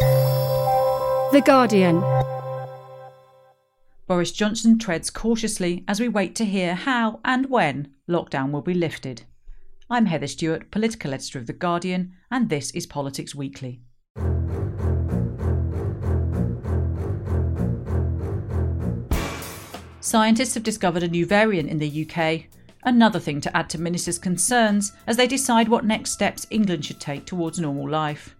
The Guardian. Boris Johnson treads cautiously as we wait to hear how and when lockdown will be lifted. I'm Heather Stewart, political editor of The Guardian, and this is Politics Weekly. Scientists have discovered a new variant in the UK, another thing to add to ministers' concerns as they decide what next steps England should take towards normal life.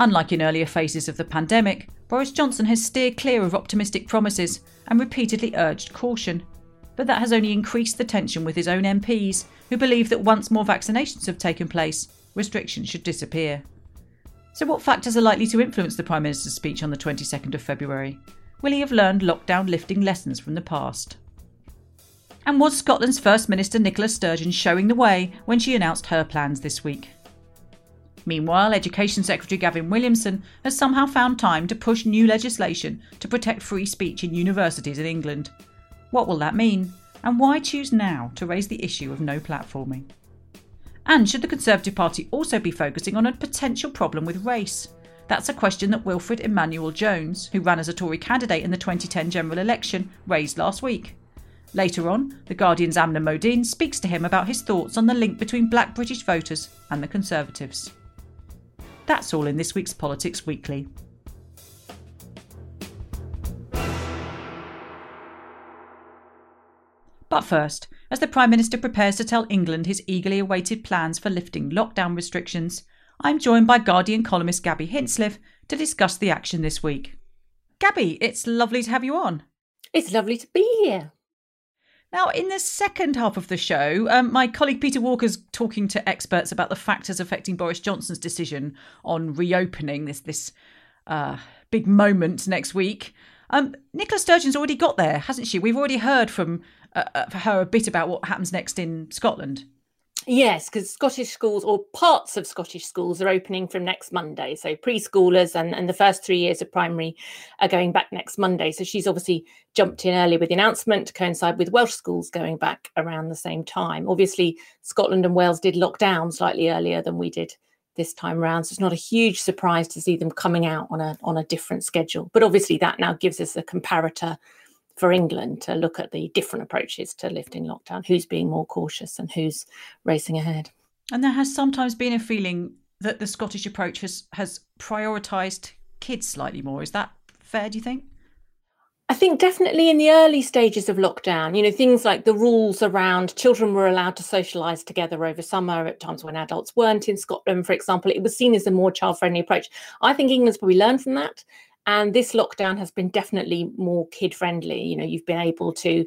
Unlike in earlier phases of the pandemic, Boris Johnson has steered clear of optimistic promises and repeatedly urged caution. But that has only increased the tension with his own MPs, who believe that once more vaccinations have taken place, restrictions should disappear. So, what factors are likely to influence the Prime Minister's speech on the 22nd of February? Will he have learned lockdown lifting lessons from the past? And was Scotland's First Minister Nicola Sturgeon showing the way when she announced her plans this week? Meanwhile, Education Secretary Gavin Williamson has somehow found time to push new legislation to protect free speech in universities in England. What will that mean? And why choose now to raise the issue of no platforming? And should the Conservative Party also be focusing on a potential problem with race? That's a question that Wilfred Emmanuel Jones, who ran as a Tory candidate in the 2010 general election, raised last week. Later on, The Guardian's Aamna Mohdin speaks to him about his thoughts on the link between black British voters and the Conservatives. That's all in this week's Politics Weekly. But first, as the Prime Minister prepares to tell England his eagerly awaited plans for lifting lockdown restrictions, I'm joined by Guardian columnist Gabby Hinsliff to discuss the action this week. Gabby, it's lovely to have you on. It's lovely to be here. Now, in the second half of the show, um, my colleague Peter Walker's talking to experts about the factors affecting Boris Johnson's decision on reopening this this uh, big moment next week. Um, Nicola Sturgeon's already got there, hasn't she? We've already heard from uh, uh her a bit about what happens next in Scotland. Yes, because Scottish schools or parts of Scottish schools are opening from next Monday. So preschoolers and, and the first three years of primary are going back next Monday. So she's obviously jumped in early with the announcement to coincide with Welsh schools going back around the same time. Obviously, Scotland and Wales did lock down slightly earlier than we did this time around. So it's not a huge surprise to see them coming out on a on a different schedule. But obviously that now gives us a comparator for England to look at the different approaches to lifting lockdown, who's being more cautious and who's racing ahead. And there has sometimes been a feeling that the Scottish approach has has prioritised kids slightly more. Is that fair, do you think? I think definitely in the early stages of lockdown, you know, things like the rules around children were allowed to socialise together over summer at times when adults weren't in Scotland, for example, it was seen as a more child friendly approach. I think England's probably learned from that. And this lockdown has been definitely more kid friendly. You know, you've been able to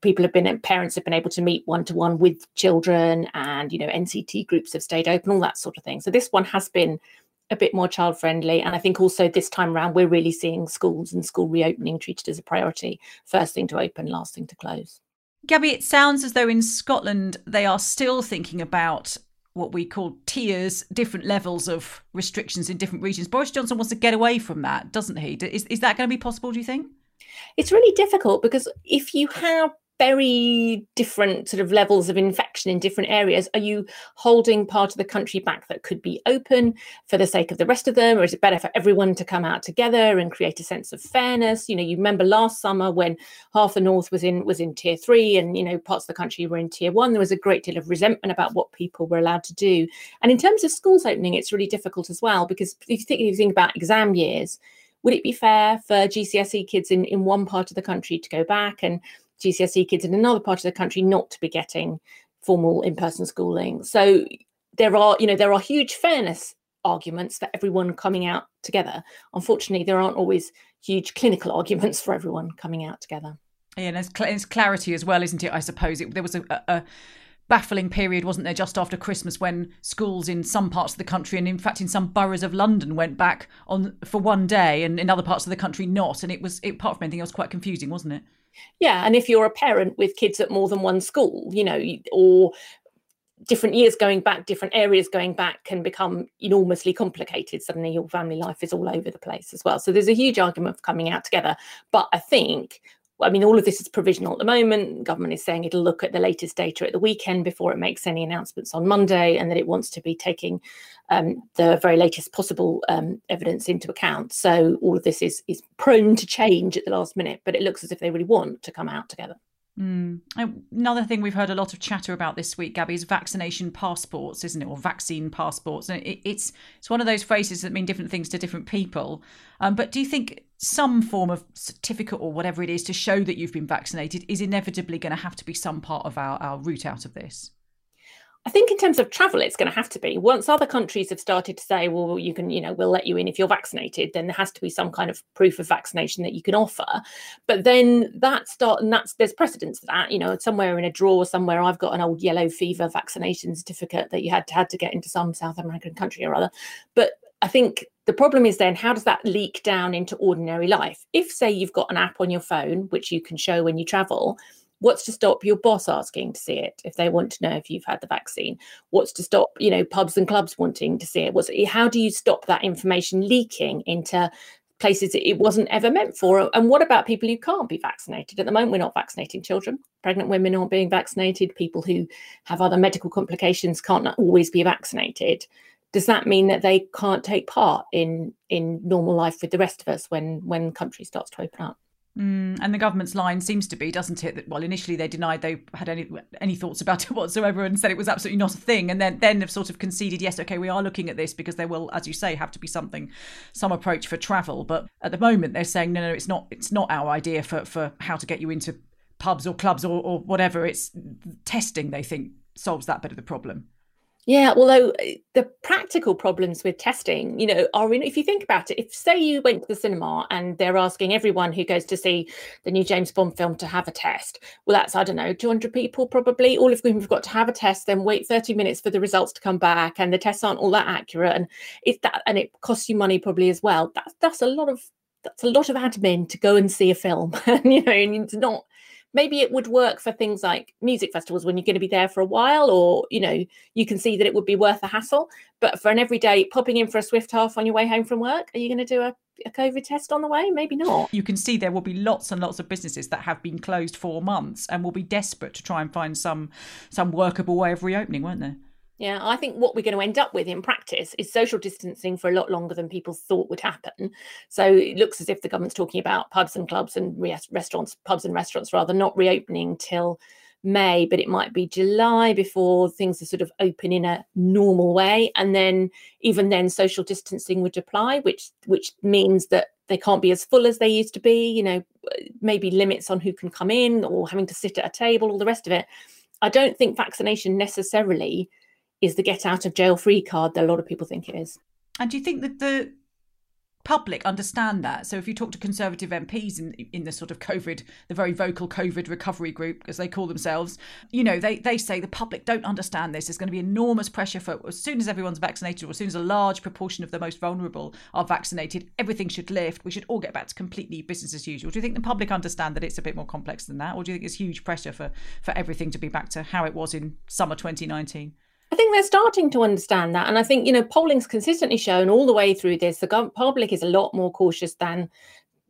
people have been parents have been able to meet one to one with children and you know nct groups have stayed open all that sort of thing. So this one has been a bit more child friendly and i think also this time around we're really seeing schools and school reopening treated as a priority. First thing to open last thing to close. Gabby it sounds as though in scotland they are still thinking about what we call tiers, different levels of restrictions in different regions. Boris Johnson wants to get away from that, doesn't he? Is, is that going to be possible, do you think? It's really difficult because if you have very different sort of levels of infection in different areas. Are you holding part of the country back that could be open for the sake of the rest of them? Or is it better for everyone to come out together and create a sense of fairness? You know, you remember last summer when half the north was in was in tier three and you know parts of the country were in tier one, there was a great deal of resentment about what people were allowed to do. And in terms of schools opening, it's really difficult as well, because if you think, if you think about exam years, would it be fair for GCSE kids in, in one part of the country to go back and GCSE kids in another part of the country not to be getting formal in-person schooling. So there are, you know, there are huge fairness arguments for everyone coming out together. Unfortunately, there aren't always huge clinical arguments for everyone coming out together. Yeah, and there's, clarity as well, isn't it? I suppose it, there was a, a baffling period, wasn't there, just after Christmas when schools in some parts of the country and in fact in some boroughs of London went back on for one day and in other parts of the country not. And it was it apart from anything, it was quite confusing, wasn't it? Yeah, and if you're a parent with kids at more than one school, you know, or different years going back, different areas going back can become enormously complicated. Suddenly your family life is all over the place as well. So there's a huge argument for coming out together. But I think I mean, all of this is provisional at the moment. The government is saying it'll look at the latest data at the weekend before it makes any announcements on Monday, and that it wants to be taking um, the very latest possible um, evidence into account. So all of this is is prone to change at the last minute, but it looks as if they really want to come out together. Mm. Another thing we've heard a lot of chatter about this week, Gabby, is vaccination passports, isn't it, or vaccine passports? And it, it's it's one of those phrases that mean different things to different people. Um, but do you think some form of certificate or whatever it is to show that you've been vaccinated is inevitably going to have to be some part of our, our route out of this? I think in terms of travel, it's going to have to be. Once other countries have started to say, well, you can, you know, we'll let you in if you're vaccinated, then there has to be some kind of proof of vaccination that you can offer. But then that start and that's there's precedence for that. You know, somewhere in a drawer somewhere, I've got an old yellow fever vaccination certificate that you had to had to get into some South American country or other. But I think the problem is then how does that leak down into ordinary life? If say you've got an app on your phone which you can show when you travel What's to stop your boss asking to see it if they want to know if you've had the vaccine? What's to stop, you know, pubs and clubs wanting to see it? What's how do you stop that information leaking into places it wasn't ever meant for? And what about people who can't be vaccinated? At the moment, we're not vaccinating children. Pregnant women aren't being vaccinated. People who have other medical complications can't always be vaccinated. Does that mean that they can't take part in in normal life with the rest of us when when country starts to open up? Mm, and the government's line seems to be, doesn't it? That well, initially they denied they had any any thoughts about it whatsoever, and said it was absolutely not a thing, and then then have sort of conceded, yes, okay, we are looking at this because there will, as you say, have to be something, some approach for travel. But at the moment, they're saying no, no, it's not, it's not our idea for for how to get you into pubs or clubs or, or whatever. It's testing. They think solves that bit of the problem. Yeah, although eh, the practical problems with testing, you know, are in, if you think about it, if say you went to the cinema and they're asking everyone who goes to see the new James Bond film to have a test, well, that's, I don't know, 200 people probably, all of whom have got to have a test, then wait 30 minutes for the results to come back, and the tests aren't all that accurate, and it's that, and it costs you money probably as well. That's that's a lot of that's a lot of admin to go and see a film, and you know, and it's not maybe it would work for things like music festivals when you're going to be there for a while or you know you can see that it would be worth a hassle. But for an everyday popping in for a swift half on your way home from work are you going to do a, a covid test on the way? Maybe not. You can see there will be lots and lots of businesses that have been closed for months and will be desperate to try and find some some workable way of reopening won't there yeah, I think what we're going to end up with in practice is social distancing for a lot longer than people thought would happen. So it looks as if the government's talking about pubs and clubs and re- restaurants, pubs and restaurants rather, not reopening till May, but it might be July before things are sort of open in a normal way. And then even then social distancing would apply, which which means that they can't be as full as they used to be, you know, maybe limits on who can come in or having to sit at a table, all the rest of it. I don't think vaccination necessarily is the get out of jail free card that a lot of people think it is. And do you think that the public understand that? So if you talk to Conservative MPs in in the sort of COVID, the very vocal COVID recovery group, as they call themselves, you know, they they say the public don't understand this. There's going to be enormous pressure for as soon as everyone's vaccinated, or as soon as a large proportion of the most vulnerable are vaccinated, everything should lift. We should all get back to completely business as usual. Do you think the public understand that it's a bit more complex than that, or do you think it's huge pressure for for everything to be back to how it was in summer 2019? I think they're starting to understand that. And I think, you know, polling's consistently shown all the way through this, the public is a lot more cautious than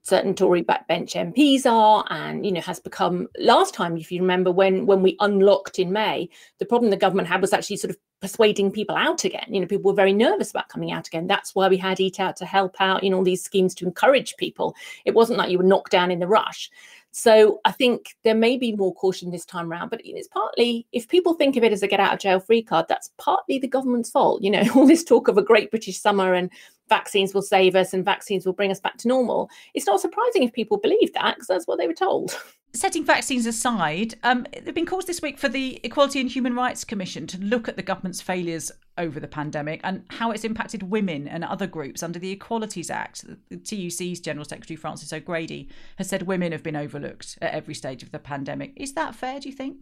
certain Tory backbench MPs are, and you know has become last time, if you remember when when we unlocked in May, the problem the government had was actually sort of persuading people out again. You know, people were very nervous about coming out again. That's why we had Eat Out to help out, you know, all these schemes to encourage people. It wasn't like you were knocked down in the rush. So I think there may be more caution this time around, but it's partly if people think of it as a get out of jail free card, that's partly the government's fault. You know, all this talk of a great British summer and vaccines will save us and vaccines will bring us back to normal. It's not surprising if people believe that because that's what they were told. Setting vaccines aside, um, there have been calls this week for the Equality and Human Rights Commission to look at the government's failures over the pandemic and how it's impacted women and other groups under the Equalities Act. The TUC's General Secretary Frances O'Grady has said women have been overlooked at every stage of the pandemic. Is that fair, do you think?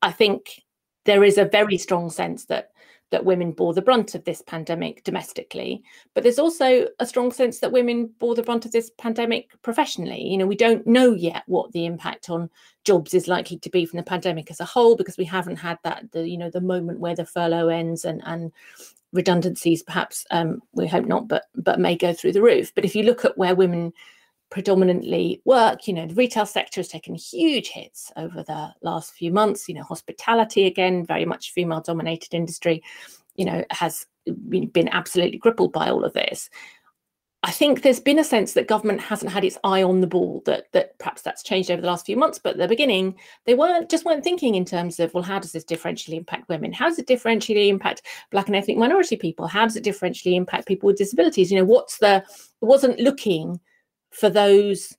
I think there is a very strong sense that that women bore the brunt of this pandemic domestically, but there's also a strong sense that women bore the brunt of this pandemic professionally. You know, we don't know yet what the impact on jobs is likely to be from the pandemic as a whole because we haven't had that the you know the moment where the furlough ends and and redundancies perhaps um, we hope not but but may go through the roof but if you look at where women predominantly work. You know, the retail sector has taken huge hits over the last few months. You know, hospitality, again, very much female dominated industry, you know, has been absolutely crippled by all of this. I think there's been a sense that government hasn't had its eye on the ball. That that perhaps that's changed over the last few months, but at the beginning they weren't just weren't thinking in terms of well, how does this differentially impact women? How does it differentially impact Black and ethnic minority people? How does it differentially impact people with disabilities? You know, what's the wasn't looking for those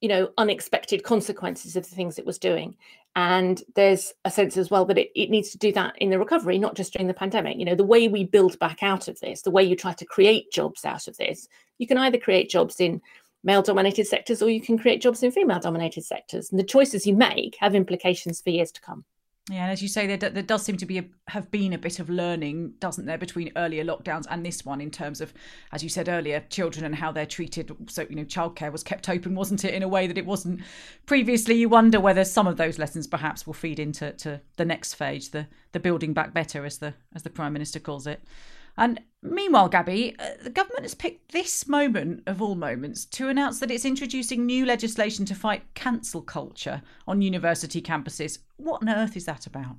you know unexpected consequences of the things it was doing. And there's a sense as well that it, it needs to do that in the recovery not just during the pandemic. You know the way we build back out of this the way you try to create jobs out of this you can either create jobs in male dominated sectors or you can create jobs in female dominated sectors. And the choices you make have implications for years to come yeah, and as you say, there, there does seem to be a, have been a bit of learning, doesn't there, between earlier lockdowns and this one in terms of, as you said earlier, children and how they're treated. So you know, childcare was kept open, wasn't it, in a way that it wasn't previously. You wonder whether some of those lessons perhaps will feed into to the next phase, the the building back better, as the as the prime minister calls it. And meanwhile, Gabby, uh, the government has picked this moment of all moments to announce that it's introducing new legislation to fight cancel culture on university campuses. What on earth is that about?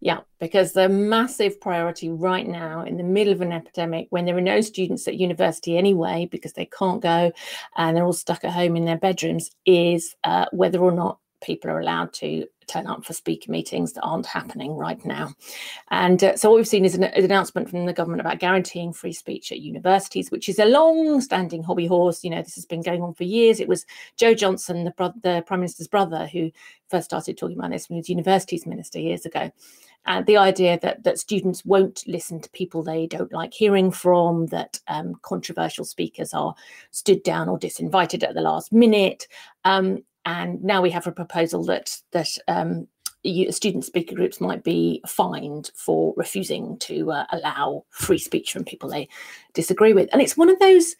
Yeah, because the massive priority right now in the middle of an epidemic, when there are no students at university anyway, because they can't go and they're all stuck at home in their bedrooms, is uh, whether or not people are allowed to turn up for speaker meetings that aren't happening right now. And uh, so what we've seen is an, an, announcement from the government about guaranteeing free speech at universities, which is a long-standing hobby horse. You know, this has been going on for years. It was Jo Johnson, the, bro- the Prime Minister's brother, who first started talking about this when he was universities minister years ago. And the idea that that students won't listen to people they don't like hearing from, that um, controversial speakers are stood down or disinvited at the last minute. Um, and now we have a proposal that that um, student speaker groups might be fined for refusing to uh, allow free speech from people they disagree with. And it's one of those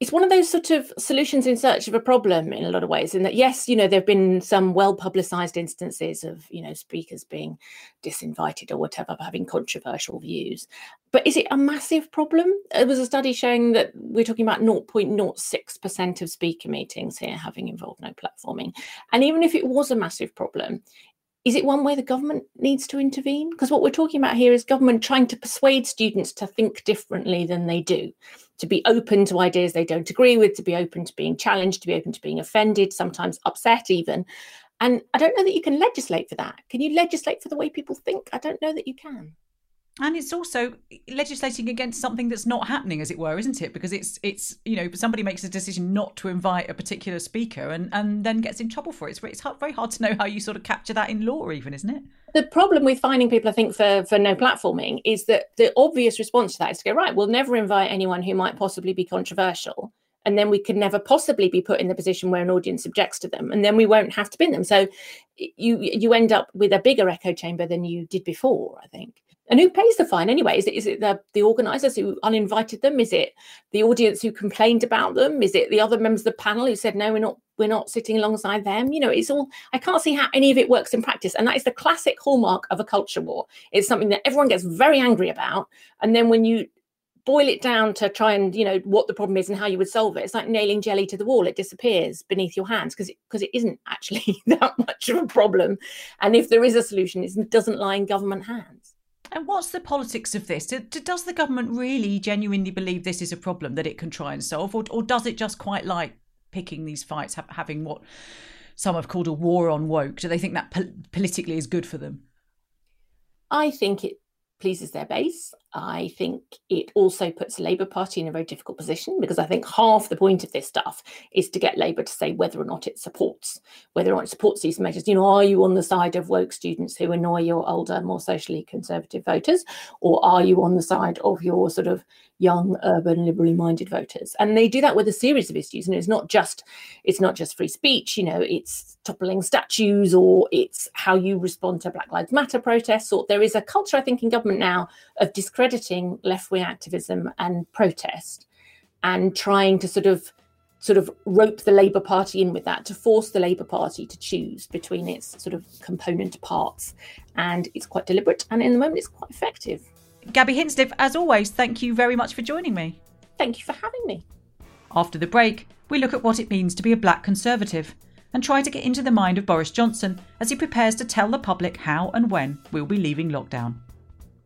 it's one of those sort of solutions in search of a problem in a lot of ways in that yes you know there have been some well publicized instances of you know speakers being disinvited or whatever having controversial views. But is it a massive problem? There was a study showing that we're talking about 0.06% of speaker meetings here having involved no platforming. And even if it was a massive problem is it one where the government needs to intervene? Because what we're talking about here is government trying to persuade students to think differently than they do, to be open to ideas they don't agree with, to be open to being challenged, to be open to being offended, sometimes upset even. And I don't know that you can legislate for that. Can you legislate for the way people think? I don't know that you can and it's also legislating against something that's not happening as it were isn't it? Because it's it's you know somebody makes a decision not to invite a particular speaker and and then gets in trouble for it. It's, it's very hard to know how you sort of capture that in law even isn't it? The problem with finding people i think for for no platforming is that the obvious response to that is to go right we'll never invite anyone who might possibly be controversial. And then we could never possibly be put in the position where an audience objects to them. And then we won't have to bin them. So you you end up with a bigger echo chamber than you did before i think and who pays the fine anyway? Is it is it the, the organisers who uninvited them? Is it the audience who complained about them? Is it the other members of the panel who said no, we're not we're not sitting alongside them? You know, it's all I can't see how any of it works in practice. And that is the classic hallmark of a culture war. It's something that everyone gets very angry about. And then when you boil it down to try and you know what the problem is and how you would solve it it's like nailing jelly to the wall it disappears beneath your hands because because it, it isn't actually that much of a problem and if there is a solution it doesn't lie in government hands and what's the politics of this? Does the government really genuinely believe this is a problem that it can try and solve, or, or does it just quite like picking these fights, having what some have called a war on woke? Do they think that po- politically is good for them? I think it pleases their base. I think it also puts the Labour Party in a very difficult position because I think half the point of this stuff is to get Labour to say whether or not it supports, whether or not it supports these measures. You know, are you on the side of woke students who annoy your older, more socially conservative voters, or are you on the side of your sort of young, urban, liberally minded voters? And they do that with a series of issues. And it's not just it's not just free speech. You know, it's toppling statues, or it's how you respond to Black Lives Matter protests. Or there is a culture, I think, in government now of discrediting left wing activism and protest and trying to sort of sort of rope the Labour Party in with that to force the Labour Party to choose between its sort of component parts. And it's quite deliberate and in the moment it's quite effective. Gabby Hinsliff, as always, thank you very much for joining me. Thank you for having me. After the break, we look at what it means to be a black conservative and try to get into the mind of Boris Johnson as he prepares to tell the public how and when we'll be leaving lockdown.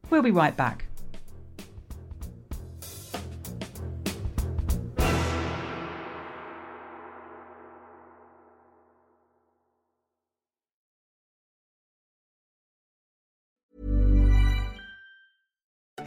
We'll be right back.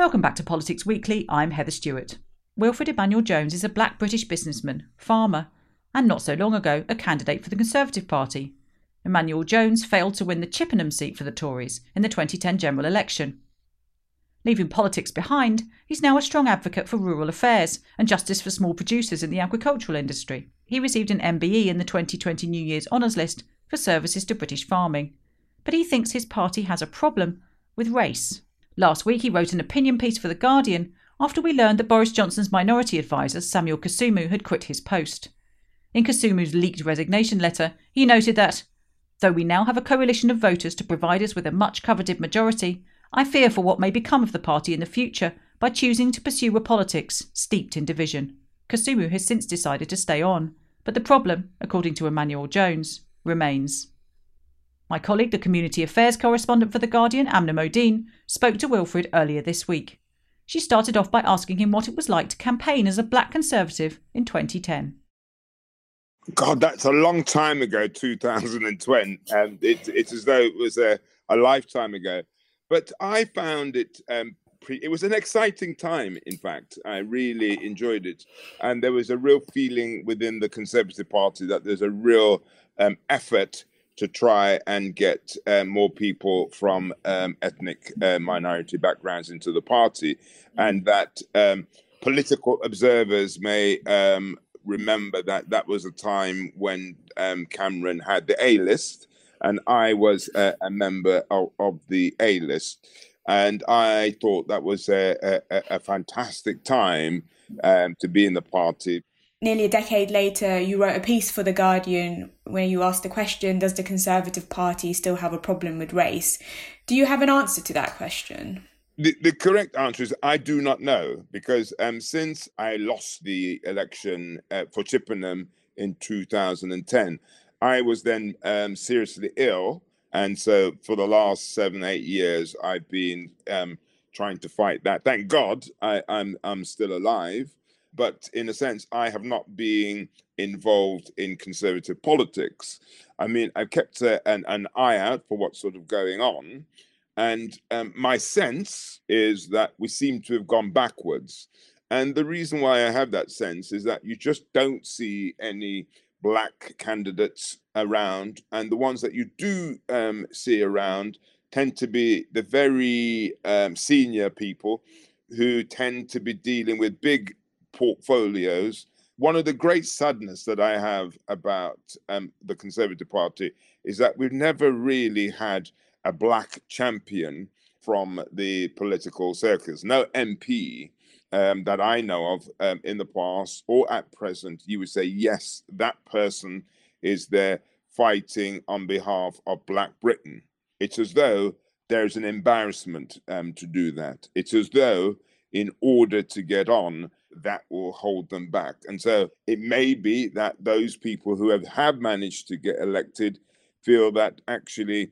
Welcome back to Politics Weekly. I'm Heather Stewart. Wilfred Emmanuel Jones is a black British businessman, farmer, and not so long ago, a candidate for the Conservative Party. Emmanuel Jones failed to win the Chippenham seat for the Tories in the 2010 general election. Leaving politics behind, he's now a strong advocate for rural affairs and justice for small producers in the agricultural industry. He received an MBE in the 2020 New Year's Honours List for services to British farming. But he thinks his party has a problem with race. Last week, he wrote an opinion piece for The Guardian after we learned that Boris Johnson's minority advisor, Samuel Kasumu, had quit his post. In Kasumu's leaked resignation letter, he noted that, though we now have a coalition of voters to provide us with a much coveted majority, I fear for what may become of the party in the future by choosing to pursue a politics steeped in division. Kasumu has since decided to stay on, but the problem, according to Emmanuel Jones, remains. My colleague, the community affairs correspondent for The Guardian, Aamna Mohdin, spoke to Wilfred earlier this week. She started off by asking him what it was like to campaign as a black conservative in 2010. God, that's a long time ago, 2020. And it, it's as though it was a, a lifetime ago. But I found it, um, it was an exciting time, in fact. I really enjoyed it. And there was a real feeling within the Conservative Party that there's a real um, effort to try and get uh, more people from um, ethnic uh, minority backgrounds into the party, and that um, political observers may um, remember that that was a time when um, Cameron had the A list, and I was a, a member of, of, the A list. And I thought that was a, a, a fantastic time um, to be in the party. Nearly a decade later, you wrote a piece for The Guardian where you asked the question Does the Conservative Party still have a problem with race? Do you have an answer to that question? The, the correct answer is I do not know because um, since I lost the election uh, for Chippenham in 2010, I was then um, seriously ill And so for the last seven, eight years, I've been um, trying to fight that. Thank God I, I'm I'm still alive. But in a sense, I have not been involved in conservative politics. I mean, I've kept a, an, an eye out for what's sort of going on. And um, my sense is that we seem to have gone backwards. And the reason why I have that sense is that you just don't see any black candidates around. And the ones that you do um, see around tend to be the very um, senior people who tend to be dealing with big portfolios. One of the great sadness that I have about um, the Conservative Party is that we've never really had a black champion from the political circles. No MP um, that I know of um, in the past or at present, you would say, yes, that person is there fighting on behalf of Black Britain. It's as though there's an embarrassment um, to do that. It's as though, in order to get on, that will hold them back. And so it may be that those people who have, have managed to get elected feel that actually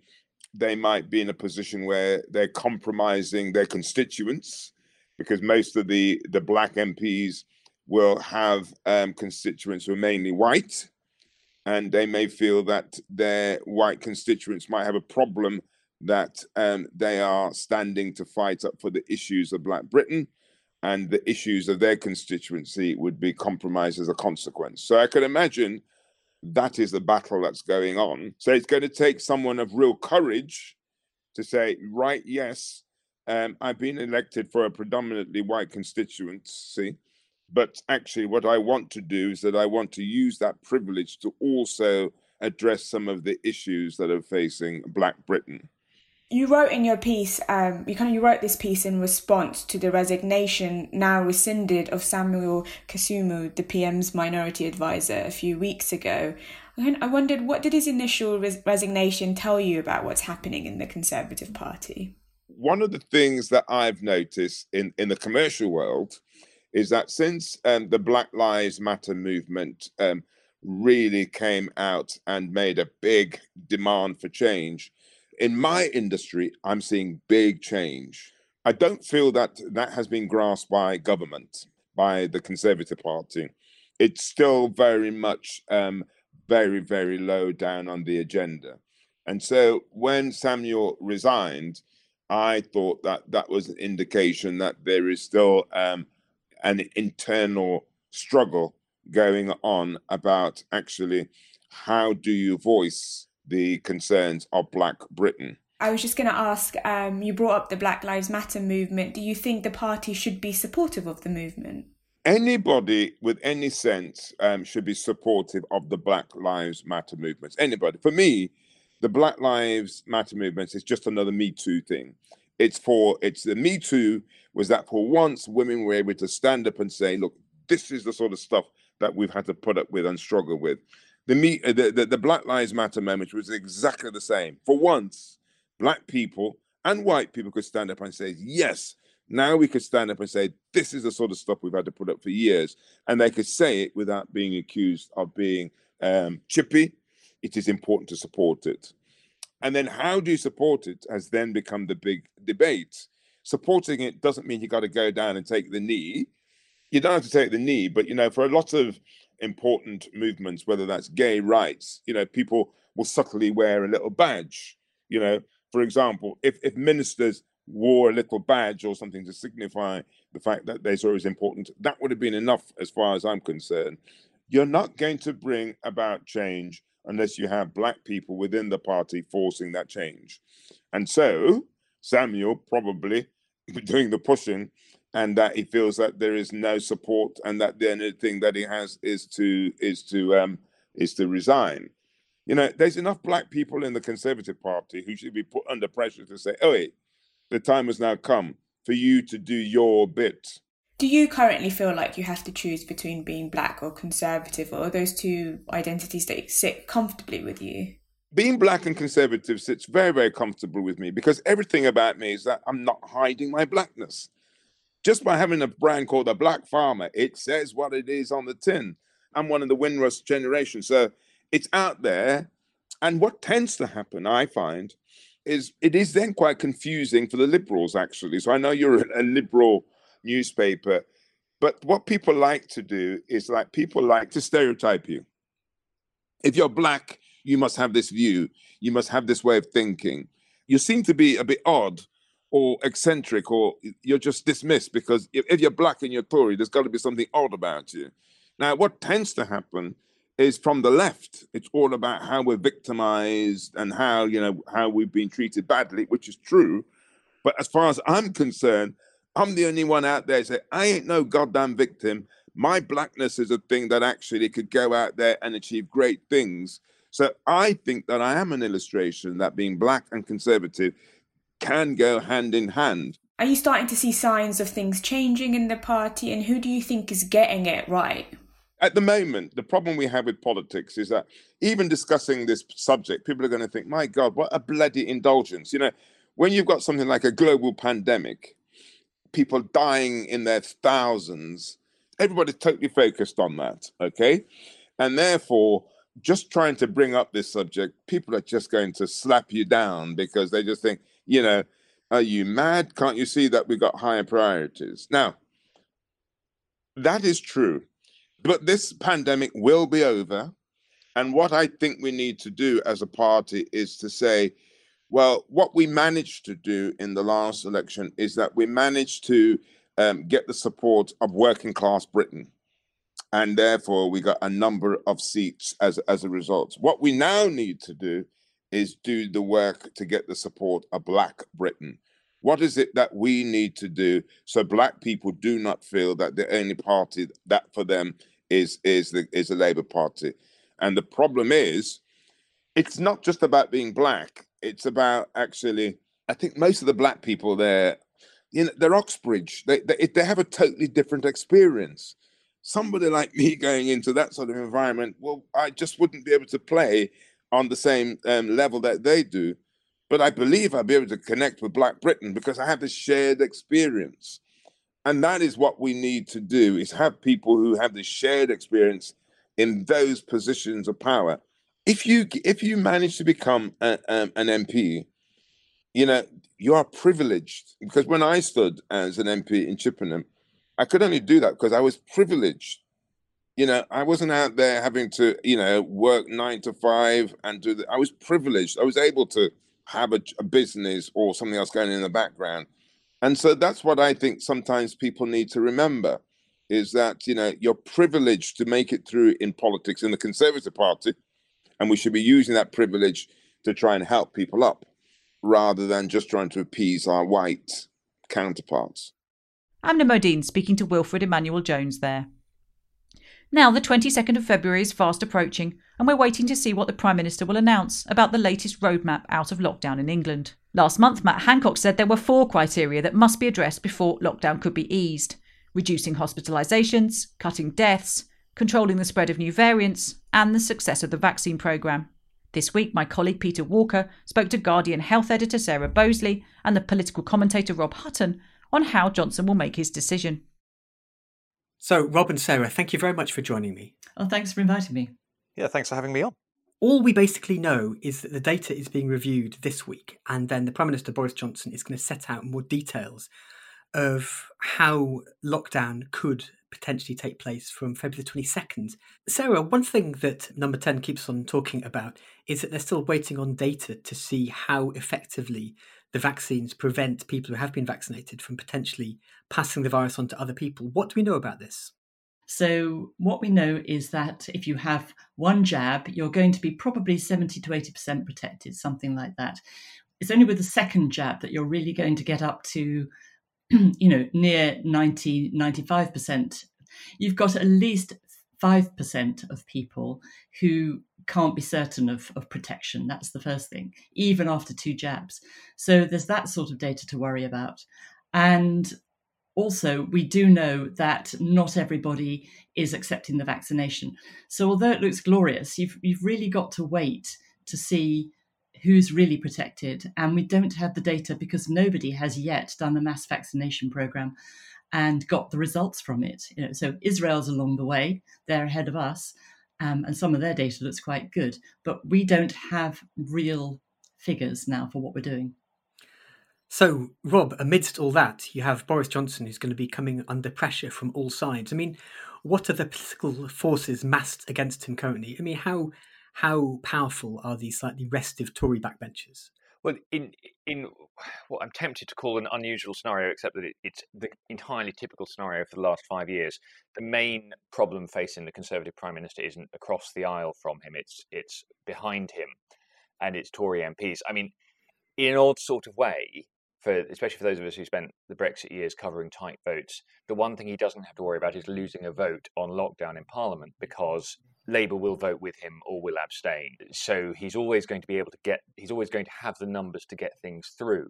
they might be in a position where they're compromising their constituents because most of the, the black MPs will have um, constituents who are mainly white. And they may feel that their white constituents might have a problem that um, they are standing to fight up for the issues of Black Britain and the issues of their constituency would be compromised as a consequence. So I can imagine that is the battle that's going on. So it's going to take someone of real courage to say, right, yes, um, I've been elected for a predominantly white constituency, but actually, what I want to do is that I want to use that privilege to also address some of the issues that are facing Black Britain you wrote in your piece, um, you kind of you wrote this piece in response to the resignation now rescinded of Samuel Kasumu, the PM's minority advisor, a few weeks ago. I wondered what did his initial res- resignation tell you about what's happening in the Conservative Party? One of the things that I've noticed in in the commercial world is that since um, the Black Lives Matter movement um, really came out and made a big demand for change in my industry, I'm seeing big change. I don't feel that that has been grasped by government, by the Conservative Party. It's still very much um, very, very low down on the agenda. And so when Samuel resigned, I thought that that was an indication that there is still um, an internal struggle going on about actually how do you voice the concerns of Black Britain. I was just going to ask um, you brought up the Black Lives Matter movement. Do you think the party should be supportive of the movement? Anybody with any sense um, should be supportive of the Black Lives Matter movements. Anybody. For me, the Black Lives Matter movement is just another Me Too thing. It's for, it's the Me Too was that for once women were able to stand up and say, look, this is the sort of stuff that we've had to put up with and struggle with the, me, uh, the, the, the Black Lives Matter moment was exactly the same. For once, black people and white people could stand up and say, yes, now we could stand up and say, this is the sort of stuff we've had to put up for years. And they could say it without being accused of being um, chippy. It is important to support it. And then how do you support it has then become the big debate. Supporting it doesn't mean you got to go down and take the knee. You don't have to take the knee, but you know, for a lot of important movements, whether that's gay rights, you know, people will subtly wear a little badge. You know, for example, if, if ministers wore a little badge or something to signify the fact that they saw it as important, that would have been enough as far as I'm concerned. You're not going to bring about change unless you have black people within the party forcing that change. And so Samuel probably doing the pushing and that he feels that there is no support and that the only thing that he has is to is to um is to resign. You know there's enough black people in the conservative party who should be put under pressure to say oh wait the time has now come for you to do your bit. Do you currently feel like you have to choose between being black or conservative or those two identities that sit comfortably with you? Being black and conservative sits very very comfortable with me because everything about me is that i'm not hiding my blackness just by having a brand called the Black Farmer, it says what it is on the tin. I'm one of the Windrush generation, so it's out there. And what tends to happen, I find, is it is then quite confusing for the liberals, actually. So I know you're a liberal newspaper, but what people like to do is like people like to stereotype you. If you're black, you must have this view, you must have this way of thinking. You seem to be a bit odd or eccentric, or you're just dismissed because if, if you're black and you're Tory, there's got to be something odd about you. Now, what tends to happen is from the left. It's all about how we're victimized and how, you know, how we've been treated badly, which is true. But as far as I'm concerned, I'm the only one out there say, I ain't no goddamn victim. My blackness is a thing that actually could go out there and achieve great things. So I think that I am an illustration that being black and conservative can go hand in hand. Are you starting to see signs of things changing in the party? And who do you think is getting it right? At the moment, the problem we have with politics is that even discussing this subject, people are going to think, my God, what a bloody indulgence. You know, when you've got something like a global pandemic, people dying in their thousands, everybody's totally focused on that. Okay. And therefore, just trying to bring up this subject, people are just going to slap you down because they just think, you know, are you mad? Can't you see that we've got higher priorities? Now, that is true. But this pandemic will be over. And what I think we need to do as a party is to say, well, what we managed to do in the last election is that we managed to um, get the support of working class Britain. And therefore, we got a number of seats as, as a result. What we now need to do is do the work to get the support of Black Britain. What is it that we need to do so Black people do not feel that the only party that for them is is the is the Labour Party? And the problem is, it's not just about being black. It's about actually. I think most of the black people there, you know, they're Oxbridge. They they, they have a totally different experience. Somebody like me going into that sort of environment, well, I just wouldn't be able to play on the same um, level that they do. But I believe I'll be able to connect with Black Britain because I have this shared experience. And that is what we need to do is have people who have this shared experience in those positions of power. If you if you manage to become a, um, an MP, you know you are privileged because when I stood as an MP in Chippenham, I could only do that because I was privileged you know, I wasn't out there having to, you know, work nine to five and do that. I was privileged. I was able to have a, a, business or something else going in the background. And so that's what I think sometimes people need to remember is that, you know, you're privileged to make it through in politics in the Conservative Party. And we should be using that privilege to try and help people up rather than just trying to appease our white counterparts. Aamna Mohdin speaking to Wilfred Emmanuel Jones there. Now, the 22nd of February is fast approaching, and we're waiting to see what the Prime Minister will announce about the latest roadmap out of lockdown in England. Last month, Matt Hancock said there were four criteria that must be addressed before lockdown could be eased reducing hospitalisations, cutting deaths, controlling the spread of new variants, and the success of the vaccine programme. This week, my colleague Peter Walker spoke to Guardian health editor Sarah Boseley and the political commentator Rob Hutton on how Johnson will make his decision. So, Rob and Sarah, thank you very much for joining me. Oh, thanks for inviting me. Yeah, thanks for having me on. All we basically know is that the data is being reviewed this week, and then the Prime Minister Boris Johnson is going to set out more details of how lockdown could potentially take place from February 22nd. Sarah, one thing that number 10 keeps on talking about is that they're still waiting on data to see how effectively the vaccines prevent people who have been vaccinated from potentially passing the virus on to other people. What do we know about this? So, what we know is that if you have one jab, you're going to be probably 70 to 80% protected, something like that. It's only with the second jab that you're really going to get up to, you know, near 90, 95%. You've got at least 5% of people who can't be certain of, of protection. That's the first thing, even after two jabs. So there's that sort of data to worry about. And also, we do know that not everybody is accepting the vaccination. So although it looks glorious, you've, you've really got to wait to see who's really protected. And we don't have the data because nobody has yet done a mass vaccination program and got the results from it. You know, so Israel's along the way; they're ahead of us. Um, and some of their data looks quite good. But we don't have real figures now for what we're doing. So, Rob, amidst all that, you have Boris Johnson who's going to be coming under pressure from all sides. I mean, what are the political forces massed against him currently? I mean, how how powerful are these slightly restive Tory backbenchers? Well, in in what I'm tempted to call an unusual scenario, except that it, it's the entirely typical scenario for the last five years. The main problem facing the Conservative Prime Minister isn't across the aisle from him; it's it's behind him, and it's Tory MPs. I mean, in an odd sort of way, for especially for those of us who spent the Brexit years covering tight votes, the one thing he doesn't have to worry about is losing a vote on lockdown in Parliament because Labour will vote with him or will abstain. So he's always going to be able to get, he's always going to have the numbers to get things through.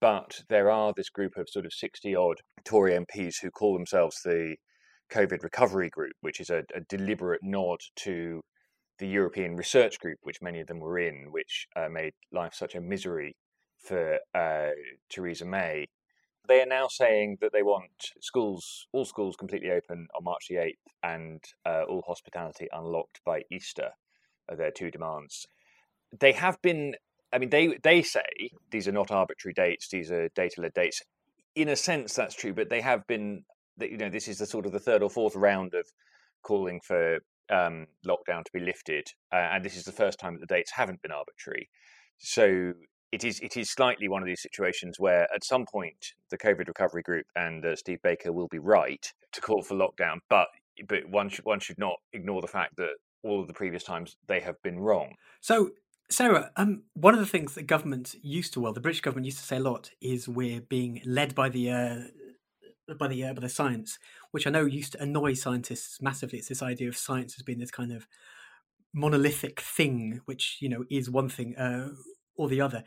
But there are this group of sort of 60 odd Tory MPs who call themselves the COVID Recovery Group, which is a, a deliberate nod to the European Research Group, which many of them were in, which uh, made life such a misery for uh, Theresa May. They are now saying that they want schools, all schools, completely open on March the eighth, and uh, all hospitality unlocked by Easter. Are their two demands. They have been. I mean, they they say these are not arbitrary dates; these are data-led dates. In a sense, that's true, but they have been. You know, this is the sort of the third or fourth round of calling for um, lockdown to be lifted, uh, and this is the first time that the dates haven't been arbitrary. So it is it is slightly one of these situations where at some point the COVID recovery group and uh, Steve Baker will be right to call for lockdown, but but one should one should not ignore the fact that all of the previous times they have been wrong. So. Sarah, um, one of the things that government used to, well, the British government used to say a lot, is we're being led by the uh, by the uh, by the science, which I know used to annoy scientists massively. It's this idea of science as being this kind of monolithic thing, which you know is one thing, uh, or the other.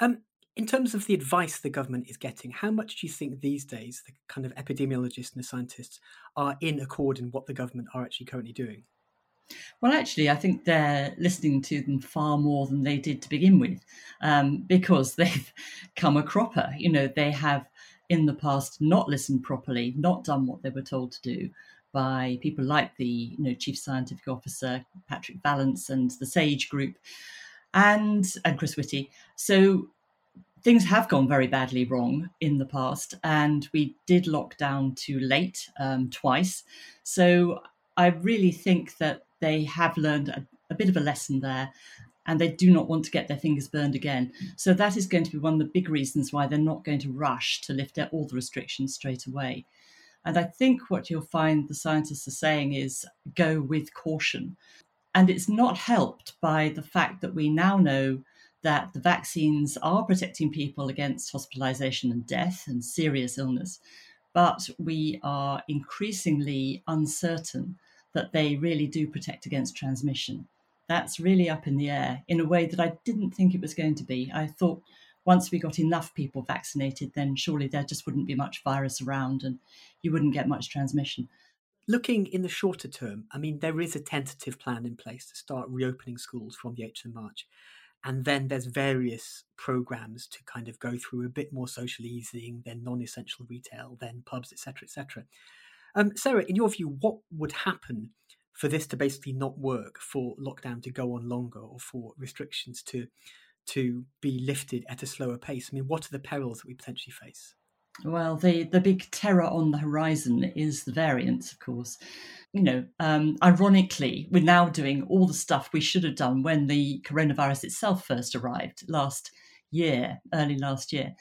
Um, in terms of the advice the government is getting, how much do you think these days the kind of epidemiologists and the scientists are in accord in what the government are actually currently doing? Well, actually, I think they're listening to them far more than they did to begin with, um, because they've come a cropper. You know, they have in the past not listened properly, not done what they were told to do by people like the you know chief scientific officer Patrick Vallance and the SAGE group and and Chris Whitty. So things have gone very badly wrong in the past, and we did lock down too late um, twice. So I really think that they have learned a, a bit of a lesson there. And they do not want to get their fingers burned again. So, that is going to be one of the big reasons why they're not going to rush to lift all the restrictions straight away. And I think what you'll find the scientists are saying is go with caution. And it's not helped by the fact that we now know that the vaccines are protecting people against hospitalization and death and serious illness. But we are increasingly uncertain that they really do protect against transmission. That's really up in the air in a way that I didn't think it was going to be. I thought once we got enough people vaccinated, then surely there just wouldn't be much virus around and you wouldn't get much transmission. Looking in the shorter term, I mean, there is a tentative plan in place to start reopening schools from the 8th of March. And then there's various programs to kind of go through a bit more social easing, then non essential retail, then pubs, etc., etc. Um, Sarah, in your view, what would happen for this to basically not work, for lockdown to go on longer, or for restrictions to to be lifted at a slower pace? I mean, what are the perils that we potentially face? Well, the, the big terror on the horizon is the variants, of course. You know, um, ironically, we're now doing all the stuff we should have done when the coronavirus itself first arrived last year, early last year,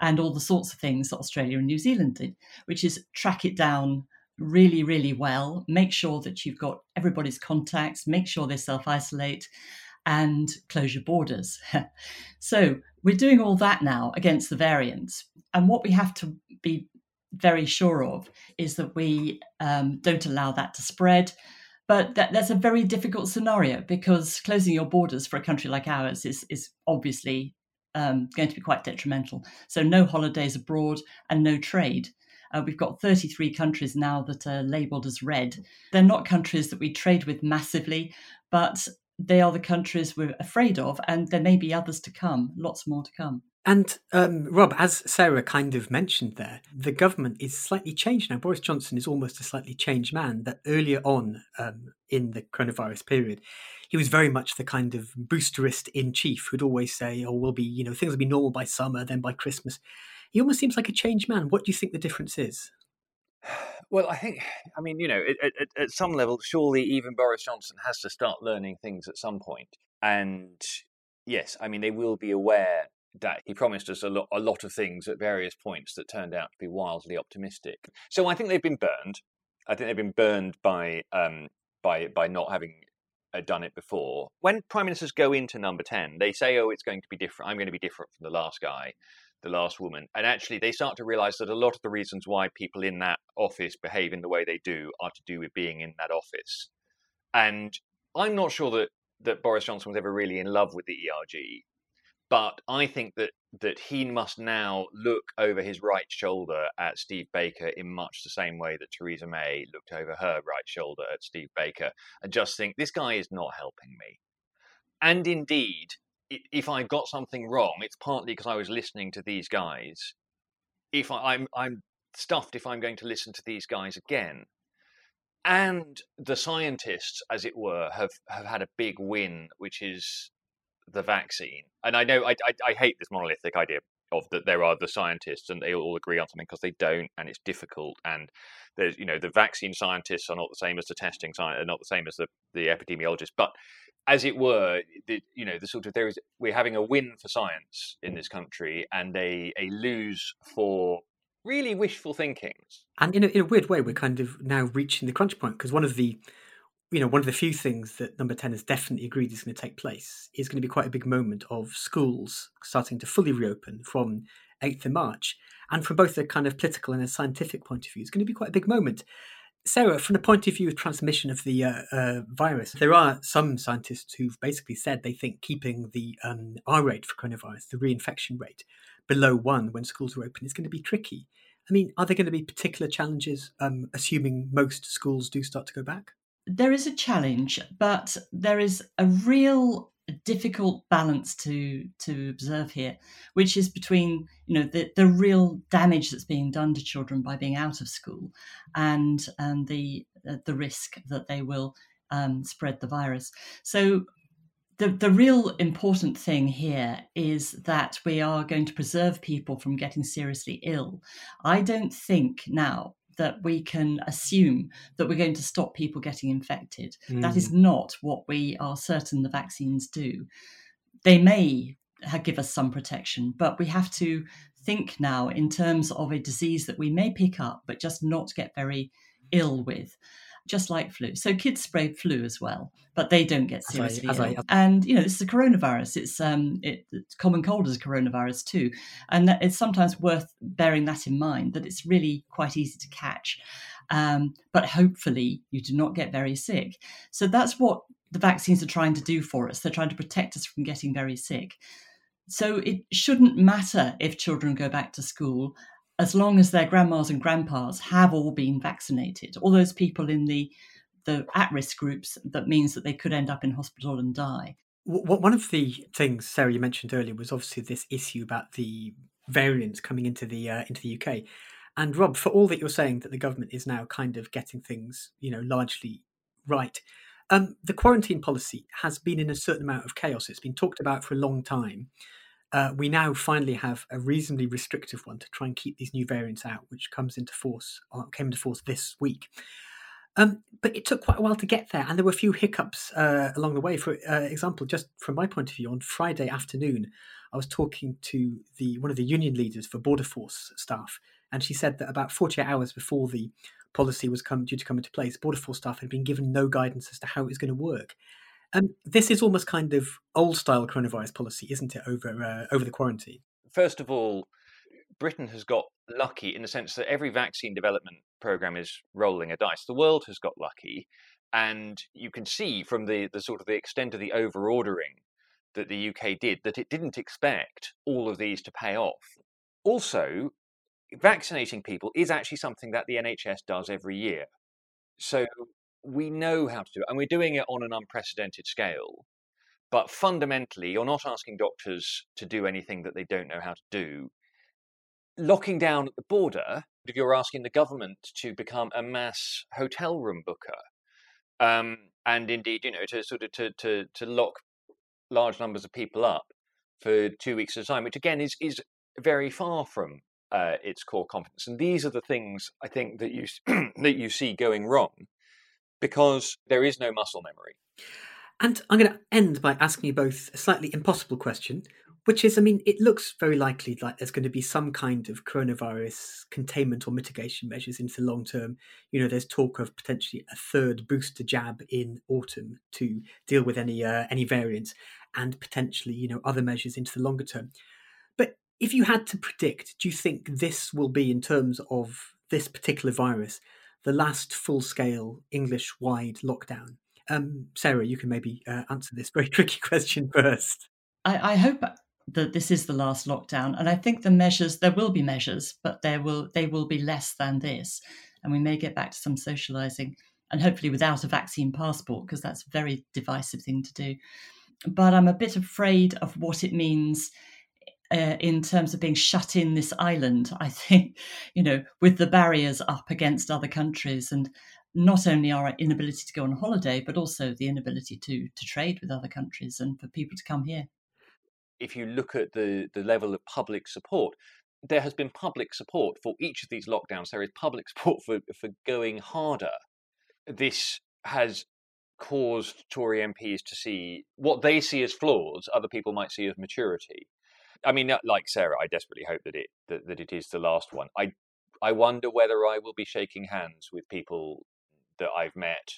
and all the sorts of things that Australia and New Zealand did, which is track it down really, really well, make sure that you've got everybody's contacts, make sure they self isolate, and close your borders. so we're doing all that now against the variants. And what we have to be very sure of is that we um, don't allow that to spread. But that, that's a very difficult scenario because closing your borders for a country like ours is, is obviously um, going to be quite detrimental. So, no holidays abroad and no trade. Uh, we've got 33 countries now that are labelled as red. They're not countries that we trade with massively, but they are the countries we're afraid of, and there may be others to come, lots more to come. And um, Rob, as Sarah kind of mentioned there, the government is slightly changed now. Boris Johnson is almost a slightly changed man. That earlier on um, in the coronavirus period, he was very much the kind of boosterist in chief who'd always say, "Oh, we'll be, you know, things will be normal by summer, then by Christmas." He almost seems like a changed man. What do you think the difference is? Well, I think, I mean, you know, at, at, at some level, surely even Boris Johnson has to start learning things at some point. And yes, I mean, they will be aware that he promised us a lot, a lot of things at various points that turned out to be wildly optimistic. So I think they've been burned. I think they've been burned by um, by by not having uh, done it before. When prime ministers go into number ten, they say, "Oh, it's going to be different. I'm going to be different from the last guy." The last woman. And actually, they start to realize that a lot of the reasons why people in that office behave in the way they do are to do with being in that office. And I'm not sure that, that Boris Johnson was ever really in love with the ERG, but I think that, that he must now look over his right shoulder at Steve Baker in much the same way that Theresa May looked over her right shoulder at Steve Baker and just think, this guy is not helping me. And indeed, if I got something wrong, it's partly because I was listening to these guys. If I, I'm I'm stuffed if I'm going to listen to these guys again. And the scientists, as it were, have, have had a big win, which is the vaccine. And I know I, I, I hate this monolithic idea of that there are the scientists and they all agree on something because they don't, and it's difficult. And there's you know the vaccine scientists are not the same as the testing scientists, are not the same as the the epidemiologists, but as it were, the, you know, the sort of there is we're having a win for science in this country and a a lose for really wishful thinking. And in a, in a weird way, we're kind of now reaching the crunch point because one of the you know, one of the few things that number 10 has definitely agreed is going to take place is going to be quite a big moment of schools starting to fully reopen from 8th of March. And from both a kind of political and a scientific point of view, it's going to be quite a big moment. Sarah, from the point of view of transmission of the uh, uh, virus, there are some scientists who've basically said they think keeping the um, R rate for coronavirus, the reinfection rate, below one when schools are open is going to be tricky. I mean, are there going to be particular challenges, um, assuming most schools do start to go back? There is a challenge, but there is a real difficult balance to to observe here, which is between you know the the real damage that's being done to children by being out of school, and and the uh, the risk that they will um, spread the virus. So. The, the real important thing here is that we are going to preserve people from getting seriously ill. I don't think now that we can assume that we're going to stop people getting infected. Mm. That is mm. not what we are certain the vaccines do. They may give us some protection, but we have to think now in terms of a disease that we may pick up, but just not get very ill with just like flu. So kids spray flu as well, but they don't get seriously as I, as. I, and you know, this is a coronavirus. It's um, it, it's common cold is a coronavirus too, and it's sometimes worth bearing that in mind that it's really quite easy to catch. Um, but hopefully, you do not get very sick. So that's what the vaccines are trying to do for us. They're trying to protect us from getting very sick. So it shouldn't matter if children go back to school as long as their grandmas and grandpas have all been vaccinated. All those people in the the at-risk groups that means that they could end up in hospital and die. One of the things Sarah you mentioned earlier was obviously this issue about the variants coming into the uh, into the UK. And Rob, for all that you're saying that the government is now kind of getting things, you know, largely right, um, the quarantine policy has been in a certain amount of chaos. It's been talked about for a long time uh, we now finally have a reasonably restrictive one to try and keep these new variants out, which comes into force or uh, came into force this week. Um, but it took quite a while to get there, and there were a few hiccups uh, along the way. For uh, example, just from my point of view, on Friday afternoon, I was talking to the one of the union leaders for Border Force staff, and she said that about 48 hours before the policy was come, due to come into place, Border Force staff had been given no guidance as to how it was going to work. Um, this is almost kind of old style coronavirus policy, isn't it, over uh, over the quarantine? First of all, Britain has got lucky in the sense that every vaccine development program is rolling a dice. The world has got lucky, and you can see from the, the sort of the extent of the over ordering that the UK did that it didn't expect all of these to pay off. Also, vaccinating people is actually something that the NHS does every year. So we know how to do it, and we're doing it on an unprecedented scale. But fundamentally, you're not asking doctors to do anything that they don't know how to do. Locking down at the border, if you're asking the government to become a mass hotel room booker, um, and indeed, you know, to sort of to, to, to lock large numbers of people up for two weeks at a time, which again is is very far from uh, its core competence. And these are the things I think that you that you see going wrong because there is no muscle memory. And I'm going to end by asking you both a slightly impossible question, which is I mean, it looks very likely like there's going to be some kind of coronavirus containment or mitigation measures into the long term. You know, there's talk of potentially a third booster jab in autumn to deal with any uh, any variants and potentially, you know, other measures into the longer term. But if you had to predict, do you think this will be, in terms of this particular virus, the last full scale English wide lockdown? Um, Sarah, you can maybe uh, answer this very tricky question first. I, I hope that this is the last lockdown, and I think the measures there will be measures, but there will they will be less than this, and we may get back to some socialising, and hopefully without a vaccine passport because that's a very divisive thing to do. But I'm a bit afraid of what it means uh, in terms of being shut in this island. I think, you know, with the barriers up against other countries and not only our inability to go on holiday, but also the inability to to trade with other countries and for people to come here. If you look at the the level of public support, there has been public support for each of these lockdowns. There is public support for for going harder. This has caused Tory MPs to see what they see as flaws, other people might see as maturity. I mean, uh, like Sarah, I desperately hope that it that, that it is the last one. I I wonder whether I will be shaking hands with people that I've met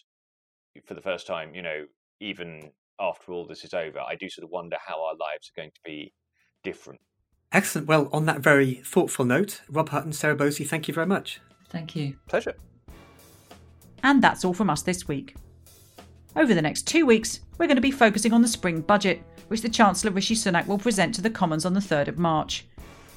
for the first time. You know, even after all this is over, I do sort of wonder how our lives are going to be different. Excellent. Well, on that very thoughtful note, Rob Hutton, Sarah Boseley, thank you very much. Thank you. Pleasure. And that's all from us this week. Over the next two weeks, we're going to be focusing on the spring budget, which the Chancellor Rishi Sunak will present to the Commons on the 3rd of March.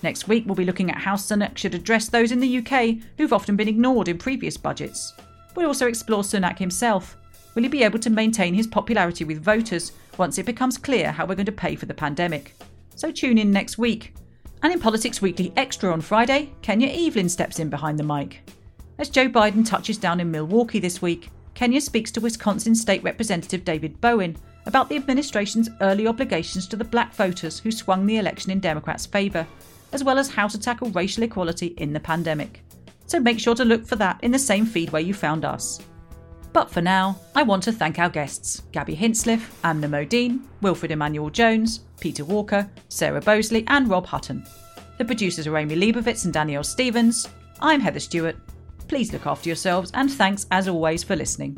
Next week, we'll be looking at how Sunak should address those in the UK who've often been ignored in previous budgets. We'll also explore Sunak himself. Will he be able to maintain his popularity with voters once it becomes clear how we're going to pay for the pandemic? So tune in next week. And in Politics Weekly Extra on Friday, Kenya Evelyn steps in behind the mic. As Joe Biden touches down in Milwaukee this week, Kenya speaks to Wisconsin State Representative David Bowen about the administration's early obligations to the black voters who swung the election in Democrats' favour, as well as how to tackle racial equality in the pandemic. So make sure to look for that in the same feed where you found us. But for now, I want to thank our guests Gabby Hinsliff, Aamna Mohdin, Wilfred Emmanuel Jones, Peter Walker, Sarah Boseley, and Rob Hutton. The producers are Amy Leibovitz and Danielle Stevens. I'm Heather Stewart. Please look after yourselves, and thanks as always for listening.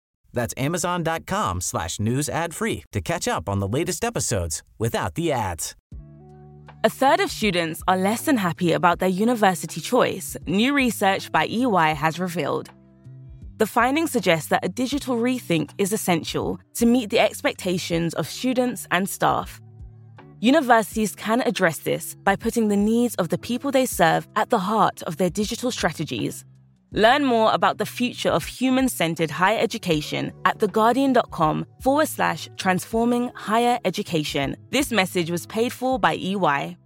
That's amazon.com slash news ad free to catch up on the latest episodes without the ads. A third of students are less than happy about their university choice, new research by EY has revealed. The findings suggest that a digital rethink is essential to meet the expectations of students and staff. Universities can address this by putting the needs of the people they serve at the heart of their digital strategies. Learn more about the future of human centered higher education at theguardian.com forward slash transforming higher education. This message was paid for by EY.